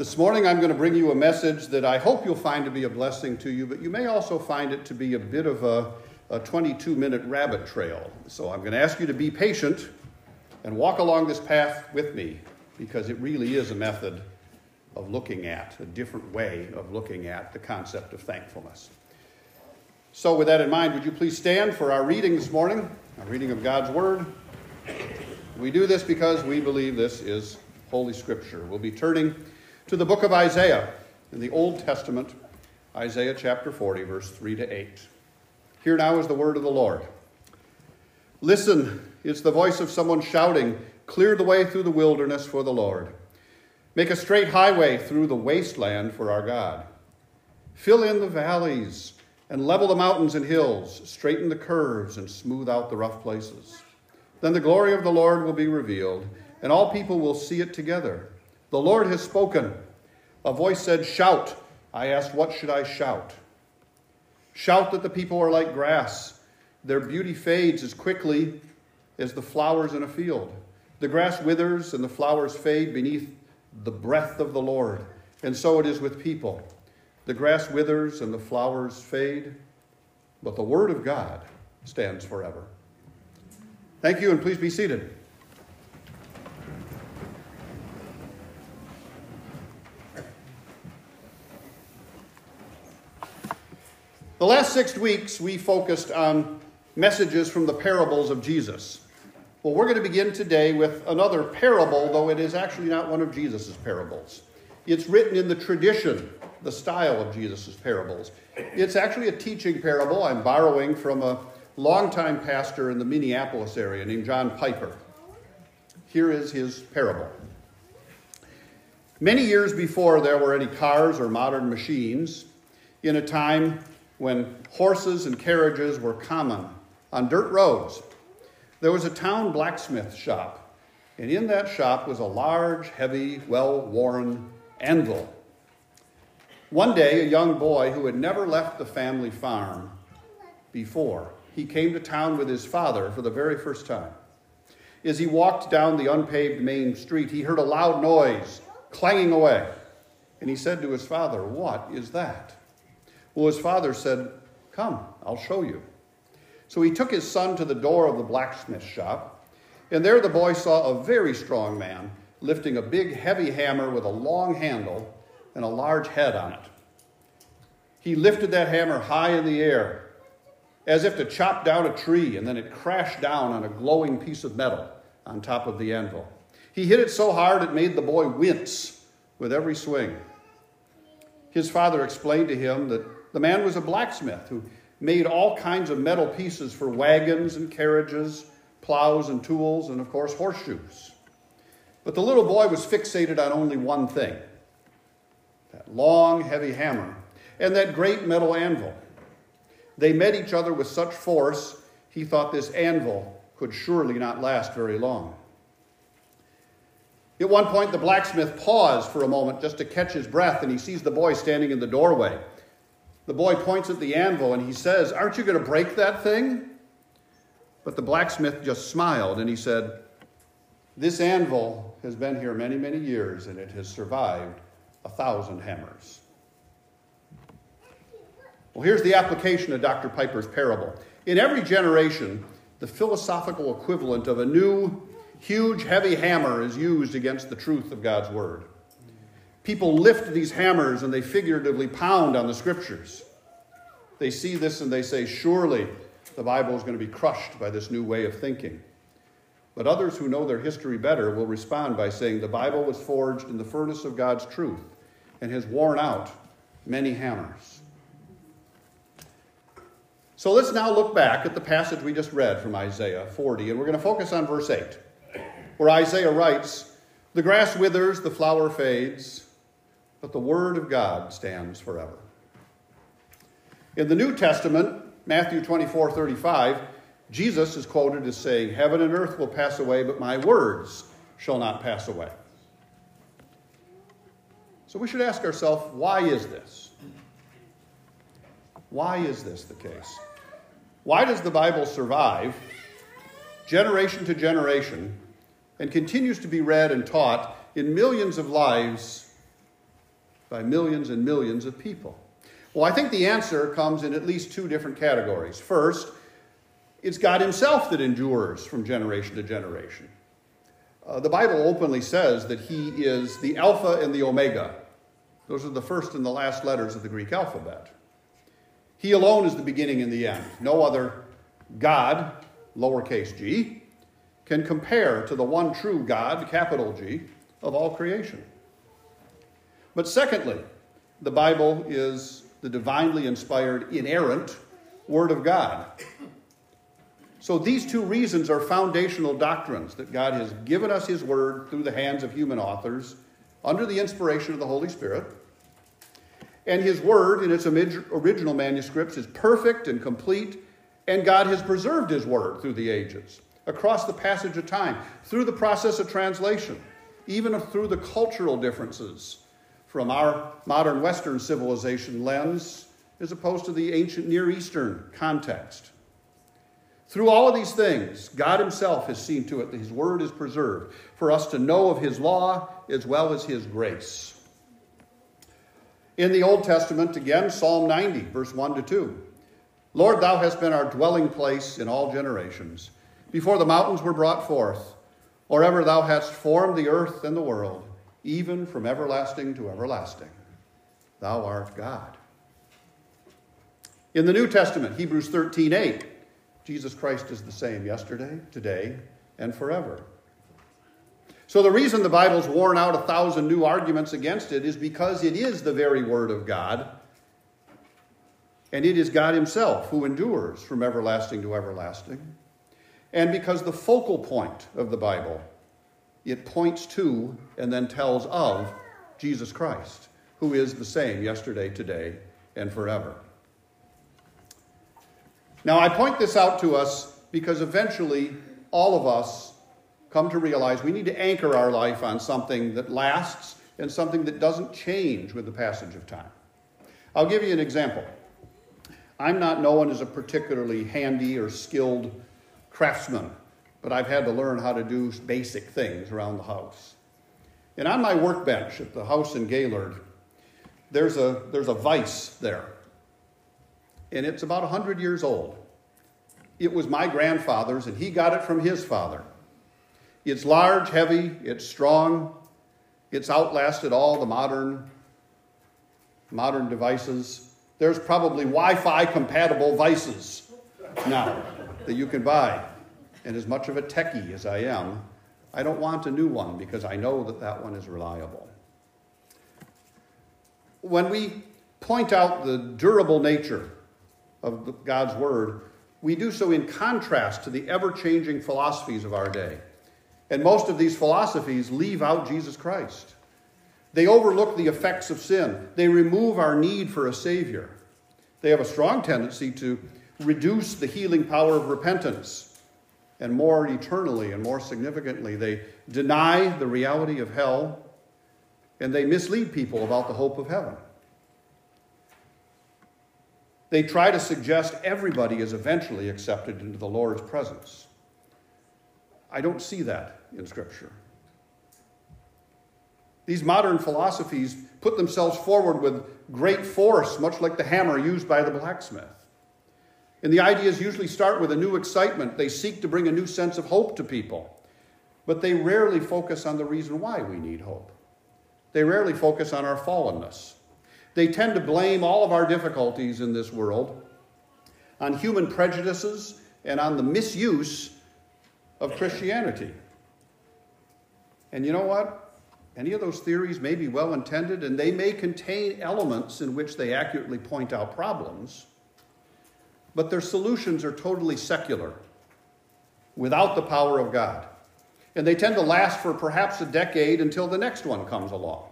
This morning, I'm going to bring you a message that I hope you'll find to be a blessing to you, but you may also find it to be a bit of a, a 22 minute rabbit trail. So I'm going to ask you to be patient and walk along this path with me because it really is a method of looking at, a different way of looking at the concept of thankfulness. So, with that in mind, would you please stand for our reading this morning, our reading of God's Word? We do this because we believe this is Holy Scripture. We'll be turning to the book of Isaiah in the Old Testament, Isaiah chapter 40, verse 3 to 8. Here now is the word of the Lord. Listen, it's the voice of someone shouting, Clear the way through the wilderness for the Lord. Make a straight highway through the wasteland for our God. Fill in the valleys and level the mountains and hills, straighten the curves and smooth out the rough places. Then the glory of the Lord will be revealed, and all people will see it together the Lord has spoken. A voice said, Shout. I asked, What should I shout? Shout that the people are like grass. Their beauty fades as quickly as the flowers in a field. The grass withers and the flowers fade beneath the breath of the Lord. And so it is with people. The grass withers and the flowers fade, but the word of God stands forever. Thank you, and please be seated. The last six weeks, we focused on messages from the parables of Jesus. Well, we're going to begin today with another parable, though it is actually not one of Jesus' parables. It's written in the tradition, the style of Jesus' parables. It's actually a teaching parable I'm borrowing from a longtime pastor in the Minneapolis area named John Piper. Here is his parable. Many years before there were any cars or modern machines, in a time when horses and carriages were common on dirt roads. There was a town blacksmith shop, and in that shop was a large, heavy, well worn anvil. One day, a young boy who had never left the family farm before, he came to town with his father for the very first time. As he walked down the unpaved main street, he heard a loud noise clanging away. And he said to his father, What is that? Well, his father said, Come, I'll show you. So he took his son to the door of the blacksmith shop, and there the boy saw a very strong man lifting a big, heavy hammer with a long handle and a large head on it. He lifted that hammer high in the air, as if to chop down a tree, and then it crashed down on a glowing piece of metal on top of the anvil. He hit it so hard it made the boy wince with every swing. His father explained to him that the man was a blacksmith who made all kinds of metal pieces for wagons and carriages, plows and tools, and of course, horseshoes. But the little boy was fixated on only one thing that long, heavy hammer and that great metal anvil. They met each other with such force, he thought this anvil could surely not last very long. At one point, the blacksmith paused for a moment just to catch his breath, and he sees the boy standing in the doorway. The boy points at the anvil and he says, Aren't you going to break that thing? But the blacksmith just smiled and he said, This anvil has been here many, many years and it has survived a thousand hammers. Well, here's the application of Dr. Piper's parable. In every generation, the philosophical equivalent of a new, huge, heavy hammer is used against the truth of God's Word. People lift these hammers and they figuratively pound on the scriptures. They see this and they say, surely the Bible is going to be crushed by this new way of thinking. But others who know their history better will respond by saying the Bible was forged in the furnace of God's truth and has worn out many hammers. So let's now look back at the passage we just read from Isaiah 40, and we're going to focus on verse 8, where Isaiah writes, The grass withers, the flower fades, but the Word of God stands forever. In the New Testament, Matthew 24 35, Jesus is quoted as saying, Heaven and earth will pass away, but my words shall not pass away. So we should ask ourselves, why is this? Why is this the case? Why does the Bible survive generation to generation and continues to be read and taught in millions of lives by millions and millions of people? Well, I think the answer comes in at least two different categories. First, it's God Himself that endures from generation to generation. Uh, the Bible openly says that He is the Alpha and the Omega. Those are the first and the last letters of the Greek alphabet. He alone is the beginning and the end. No other God, lowercase g, can compare to the one true God, capital G, of all creation. But secondly, the Bible is the divinely inspired, inerrant Word of God. So these two reasons are foundational doctrines that God has given us His Word through the hands of human authors under the inspiration of the Holy Spirit. And His Word in its original manuscripts is perfect and complete, and God has preserved His Word through the ages, across the passage of time, through the process of translation, even through the cultural differences from our modern Western civilization lens as opposed to the ancient Near Eastern context. Through all of these things, God Himself has seen to it that His Word is preserved for us to know of His law as well as His grace. In the Old Testament, again, Psalm 90, verse 1 to 2. Lord, Thou hast been our dwelling place in all generations, before the mountains were brought forth, or ever Thou hast formed the earth and the world, even from everlasting to everlasting. Thou art God. In the New Testament, Hebrews 13, 8. Jesus Christ is the same yesterday, today, and forever. So, the reason the Bible's worn out a thousand new arguments against it is because it is the very Word of God, and it is God Himself who endures from everlasting to everlasting, and because the focal point of the Bible, it points to and then tells of Jesus Christ, who is the same yesterday, today, and forever. Now, I point this out to us because eventually all of us come to realize we need to anchor our life on something that lasts and something that doesn't change with the passage of time. I'll give you an example. I'm not known as a particularly handy or skilled craftsman, but I've had to learn how to do basic things around the house. And on my workbench at the house in Gaylord, there's a, there's a vise there and it's about 100 years old. It was my grandfather's, and he got it from his father. It's large, heavy, it's strong, it's outlasted all the modern, modern devices. There's probably Wi Fi compatible vices now that you can buy. And as much of a techie as I am, I don't want a new one because I know that that one is reliable. When we point out the durable nature of God's Word, we do so in contrast to the ever changing philosophies of our day. And most of these philosophies leave out Jesus Christ. They overlook the effects of sin, they remove our need for a Savior. They have a strong tendency to reduce the healing power of repentance. And more eternally and more significantly, they deny the reality of hell and they mislead people about the hope of heaven. They try to suggest everybody is eventually accepted into the Lord's presence. I don't see that in Scripture. These modern philosophies put themselves forward with great force, much like the hammer used by the blacksmith. And the ideas usually start with a new excitement. They seek to bring a new sense of hope to people. But they rarely focus on the reason why we need hope. They rarely focus on our fallenness. They tend to blame all of our difficulties in this world on human prejudices and on the misuse of Christianity. And you know what? Any of those theories may be well intended and they may contain elements in which they accurately point out problems, but their solutions are totally secular, without the power of God. And they tend to last for perhaps a decade until the next one comes along.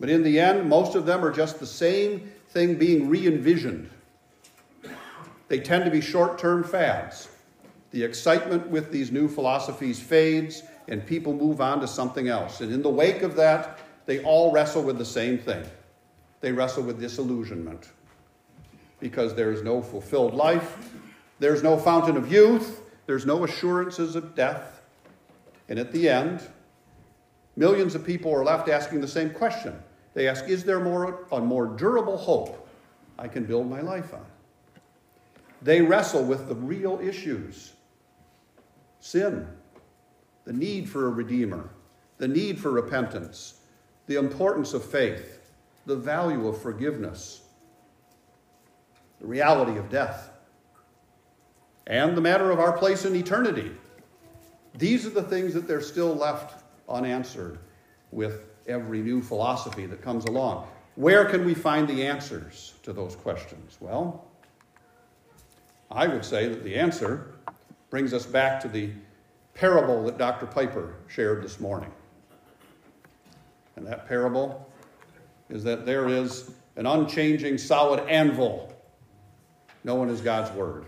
But in the end, most of them are just the same thing being re envisioned. They tend to be short term fads. The excitement with these new philosophies fades, and people move on to something else. And in the wake of that, they all wrestle with the same thing they wrestle with disillusionment. Because there is no fulfilled life, there's no fountain of youth, there's no assurances of death. And at the end, millions of people are left asking the same question They ask, is there more, a more durable hope I can build my life on? They wrestle with the real issues sin, the need for a redeemer, the need for repentance, the importance of faith, the value of forgiveness, the reality of death, and the matter of our place in eternity. These are the things that they're still left unanswered with every new philosophy that comes along. Where can we find the answers to those questions? Well, I would say that the answer brings us back to the parable that Dr. Piper shared this morning. And that parable is that there is an unchanging, solid anvil known as God's Word.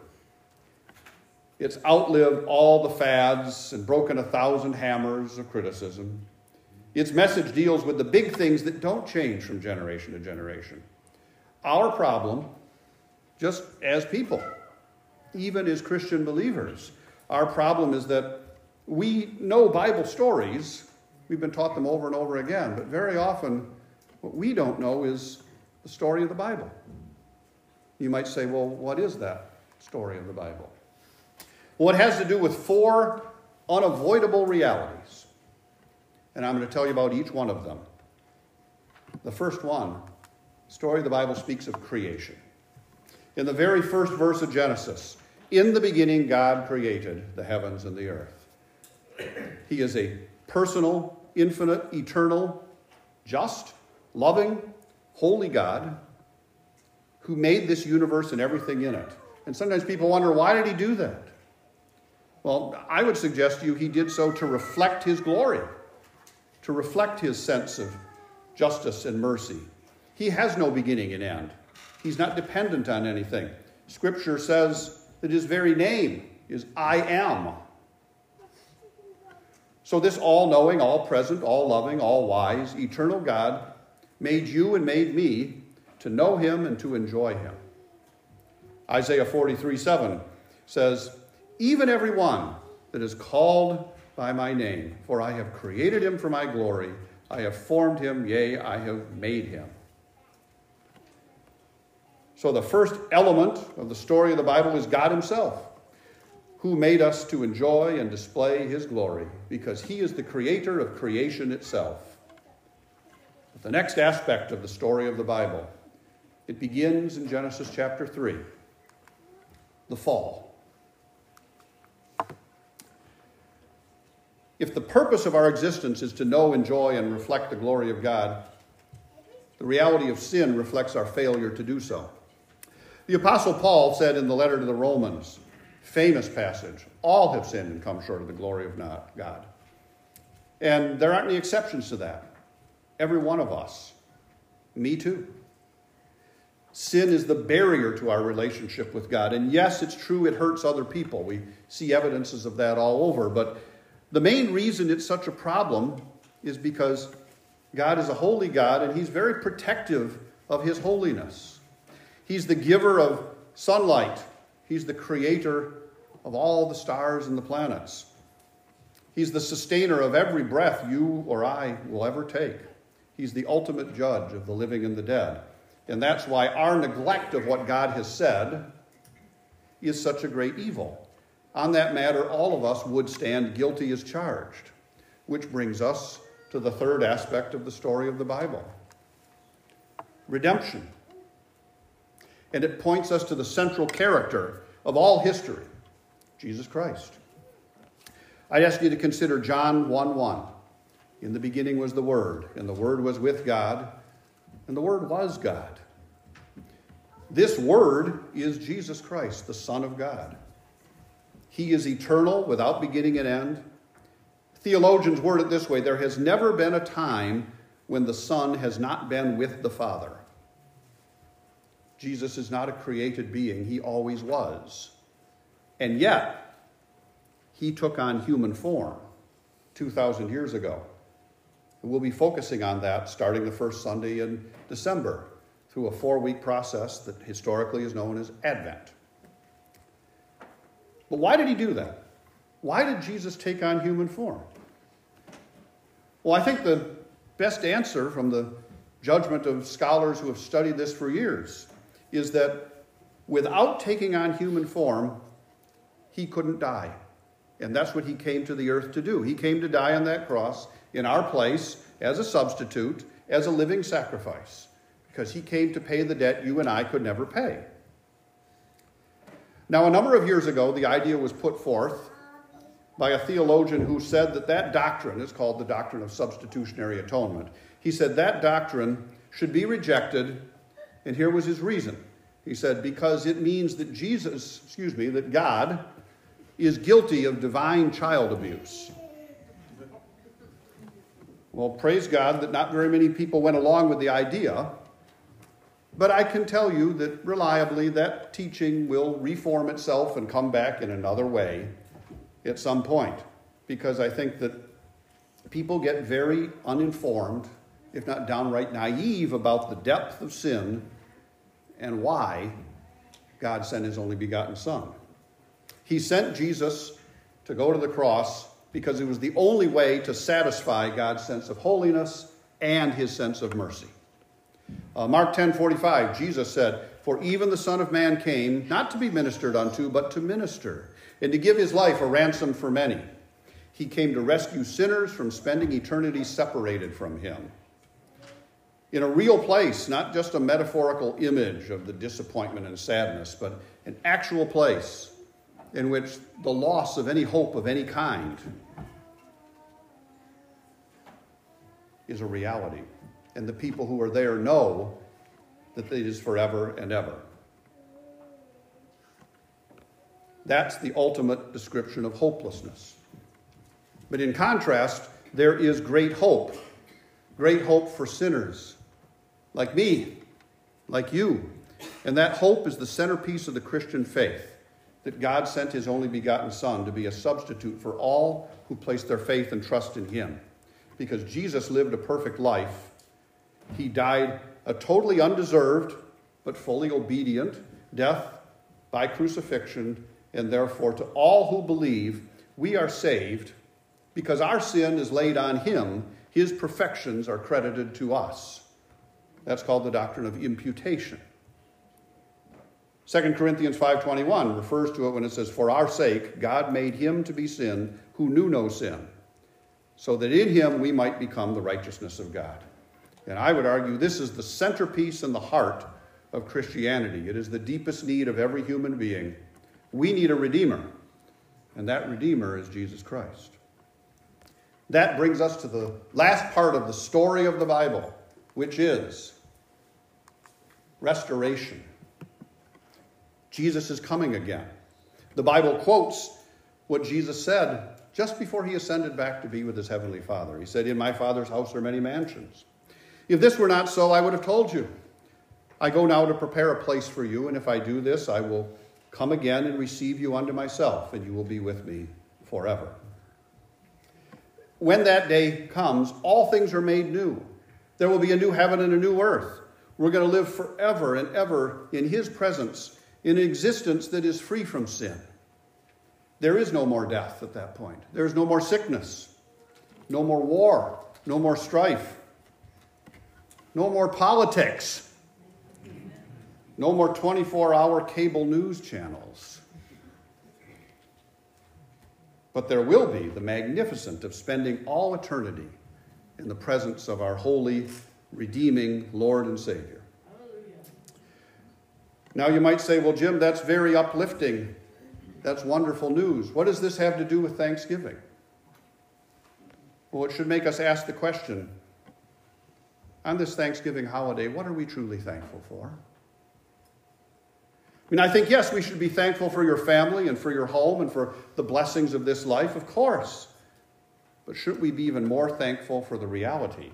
It's outlived all the fads and broken a thousand hammers of criticism. Its message deals with the big things that don't change from generation to generation. Our problem, just as people, even as Christian believers, our problem is that we know Bible stories. We've been taught them over and over again, but very often what we don't know is the story of the Bible. You might say, well, what is that story of the Bible? Well, it has to do with four unavoidable realities. And I'm going to tell you about each one of them. The first one, story of the Bible speaks of creation. In the very first verse of Genesis, in the beginning, God created the heavens and the earth. He is a personal, infinite, eternal, just, loving, holy God who made this universe and everything in it. And sometimes people wonder, why did he do that? Well, I would suggest to you he did so to reflect his glory, to reflect his sense of justice and mercy. He has no beginning and end. He's not dependent on anything. Scripture says that his very name is I am. So, this all knowing, all present, all loving, all wise, eternal God made you and made me to know him and to enjoy him. Isaiah 43 7 says, Even every one that is called by my name, for I have created him for my glory, I have formed him, yea, I have made him. So, the first element of the story of the Bible is God Himself, who made us to enjoy and display His glory, because He is the creator of creation itself. But the next aspect of the story of the Bible, it begins in Genesis chapter 3, the fall. If the purpose of our existence is to know, enjoy, and reflect the glory of God, the reality of sin reflects our failure to do so. The Apostle Paul said in the letter to the Romans, famous passage, all have sinned and come short of the glory of God. And there aren't any exceptions to that. Every one of us, me too. Sin is the barrier to our relationship with God. And yes, it's true, it hurts other people. We see evidences of that all over. But the main reason it's such a problem is because God is a holy God and He's very protective of His holiness. He's the giver of sunlight. He's the creator of all the stars and the planets. He's the sustainer of every breath you or I will ever take. He's the ultimate judge of the living and the dead. And that's why our neglect of what God has said is such a great evil. On that matter, all of us would stand guilty as charged, which brings us to the third aspect of the story of the Bible redemption and it points us to the central character of all history Jesus Christ. I'd ask you to consider John 1 1. In the beginning was the Word, and the Word was with God, and the Word was God. This Word is Jesus Christ, the Son of God. He is eternal, without beginning and end. Theologians word it this way there has never been a time when the Son has not been with the Father. Jesus is not a created being, he always was. And yet, he took on human form 2,000 years ago. And we'll be focusing on that starting the first Sunday in December through a four week process that historically is known as Advent. But why did he do that? Why did Jesus take on human form? Well, I think the best answer from the judgment of scholars who have studied this for years is that without taking on human form, he couldn't die. And that's what he came to the earth to do. He came to die on that cross in our place as a substitute, as a living sacrifice, because he came to pay the debt you and I could never pay. Now, a number of years ago, the idea was put forth by a theologian who said that that doctrine is called the doctrine of substitutionary atonement. He said that doctrine should be rejected, and here was his reason. He said, because it means that Jesus, excuse me, that God is guilty of divine child abuse. Well, praise God that not very many people went along with the idea. But I can tell you that reliably that teaching will reform itself and come back in another way at some point. Because I think that people get very uninformed, if not downright naive, about the depth of sin and why God sent his only begotten Son. He sent Jesus to go to the cross because it was the only way to satisfy God's sense of holiness and his sense of mercy. Uh, Mark 10 45, Jesus said, For even the Son of Man came not to be ministered unto, but to minister, and to give his life a ransom for many. He came to rescue sinners from spending eternity separated from him. In a real place, not just a metaphorical image of the disappointment and sadness, but an actual place in which the loss of any hope of any kind is a reality. And the people who are there know that it is forever and ever. That's the ultimate description of hopelessness. But in contrast, there is great hope. Great hope for sinners like me, like you. And that hope is the centerpiece of the Christian faith that God sent his only begotten Son to be a substitute for all who place their faith and trust in him. Because Jesus lived a perfect life, he died a totally undeserved but fully obedient death by crucifixion, and therefore to all who believe, we are saved because our sin is laid on him, his perfections are credited to us. That's called the doctrine of imputation. 2 Corinthians 5:21 refers to it when it says for our sake God made him to be sin who knew no sin so that in him we might become the righteousness of God. And I would argue this is the centerpiece and the heart of Christianity. It is the deepest need of every human being. We need a redeemer, and that redeemer is Jesus Christ. That brings us to the last part of the story of the Bible, which is restoration. Jesus is coming again. The Bible quotes what Jesus said just before he ascended back to be with his heavenly Father. He said, In my Father's house are many mansions. If this were not so, I would have told you. I go now to prepare a place for you, and if I do this, I will come again and receive you unto myself, and you will be with me forever. When that day comes, all things are made new. There will be a new heaven and a new earth. We're going to live forever and ever in His presence in an existence that is free from sin. There is no more death at that point. There is no more sickness, no more war, no more strife, no more politics, no more 24 hour cable news channels. But there will be the magnificent of spending all eternity in the presence of our holy, redeeming Lord and Savior. Now you might say, well, Jim, that's very uplifting. That's wonderful news. What does this have to do with Thanksgiving? Well, it should make us ask the question on this Thanksgiving holiday, what are we truly thankful for? I mean, I think, yes, we should be thankful for your family and for your home and for the blessings of this life, of course. But shouldn't we be even more thankful for the reality?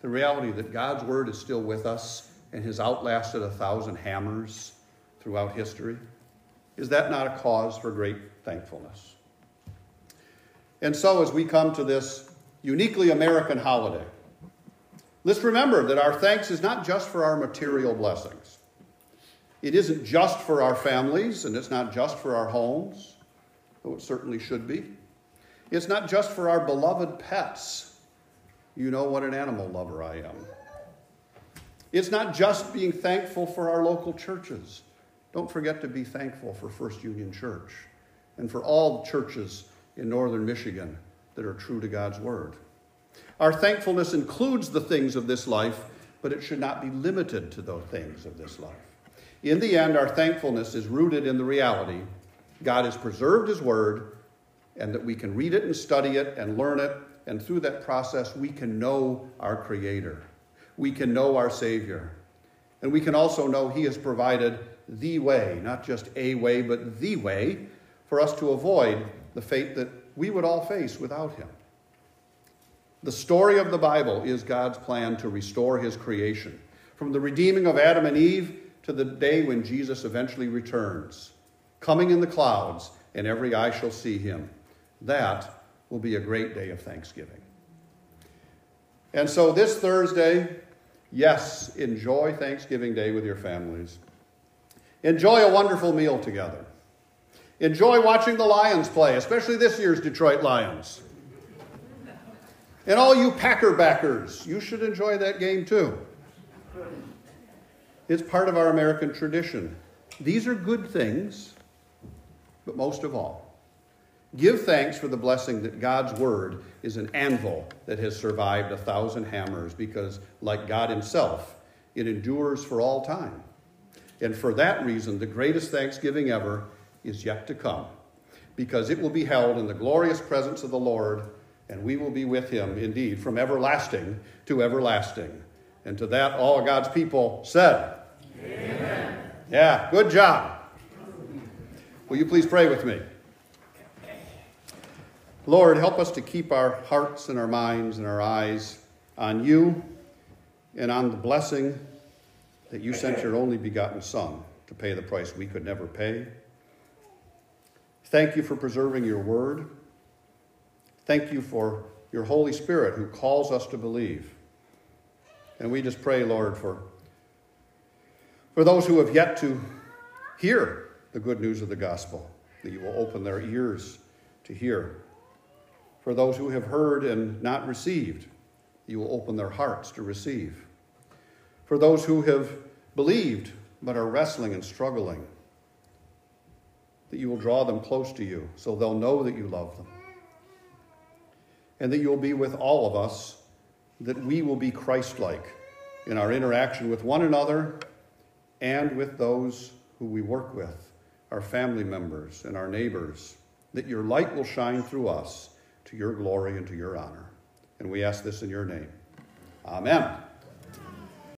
The reality that God's Word is still with us and has outlasted a thousand hammers throughout history? Is that not a cause for great thankfulness? And so, as we come to this uniquely American holiday, let's remember that our thanks is not just for our material blessings. It isn't just for our families, and it's not just for our homes, though it certainly should be. It's not just for our beloved pets. You know what an animal lover I am. It's not just being thankful for our local churches. Don't forget to be thankful for First Union Church and for all the churches in northern Michigan that are true to God's Word. Our thankfulness includes the things of this life, but it should not be limited to those things of this life. In the end, our thankfulness is rooted in the reality God has preserved His Word, and that we can read it and study it and learn it, and through that process, we can know our Creator. We can know our Savior. And we can also know He has provided the way, not just a way, but the way for us to avoid the fate that we would all face without Him. The story of the Bible is God's plan to restore His creation, from the redeeming of Adam and Eve to the day when Jesus eventually returns, coming in the clouds, and every eye shall see Him. That will be a great day of thanksgiving. And so this Thursday, yes, enjoy Thanksgiving Day with your families. Enjoy a wonderful meal together. Enjoy watching the Lions play, especially this year's Detroit Lions. And all you Packer backers, you should enjoy that game too. It's part of our American tradition. These are good things, but most of all, give thanks for the blessing that God's word is an anvil that has survived a thousand hammers because, like God Himself, it endures for all time. And for that reason, the greatest thanksgiving ever is yet to come, because it will be held in the glorious presence of the Lord, and we will be with him indeed from everlasting to everlasting. And to that, all God's people said, Amen. Yeah, good job. Will you please pray with me? Lord, help us to keep our hearts and our minds and our eyes on you and on the blessing that you sent your only begotten Son to pay the price we could never pay. Thank you for preserving your word. Thank you for your Holy Spirit who calls us to believe. And we just pray, Lord, for, for those who have yet to hear the good news of the gospel, that you will open their ears to hear. For those who have heard and not received, you will open their hearts to receive for those who have believed but are wrestling and struggling, that you will draw them close to you so they'll know that you love them. And that you'll be with all of us, that we will be Christ like in our interaction with one another and with those who we work with, our family members and our neighbors, that your light will shine through us to your glory and to your honor. And we ask this in your name. Amen.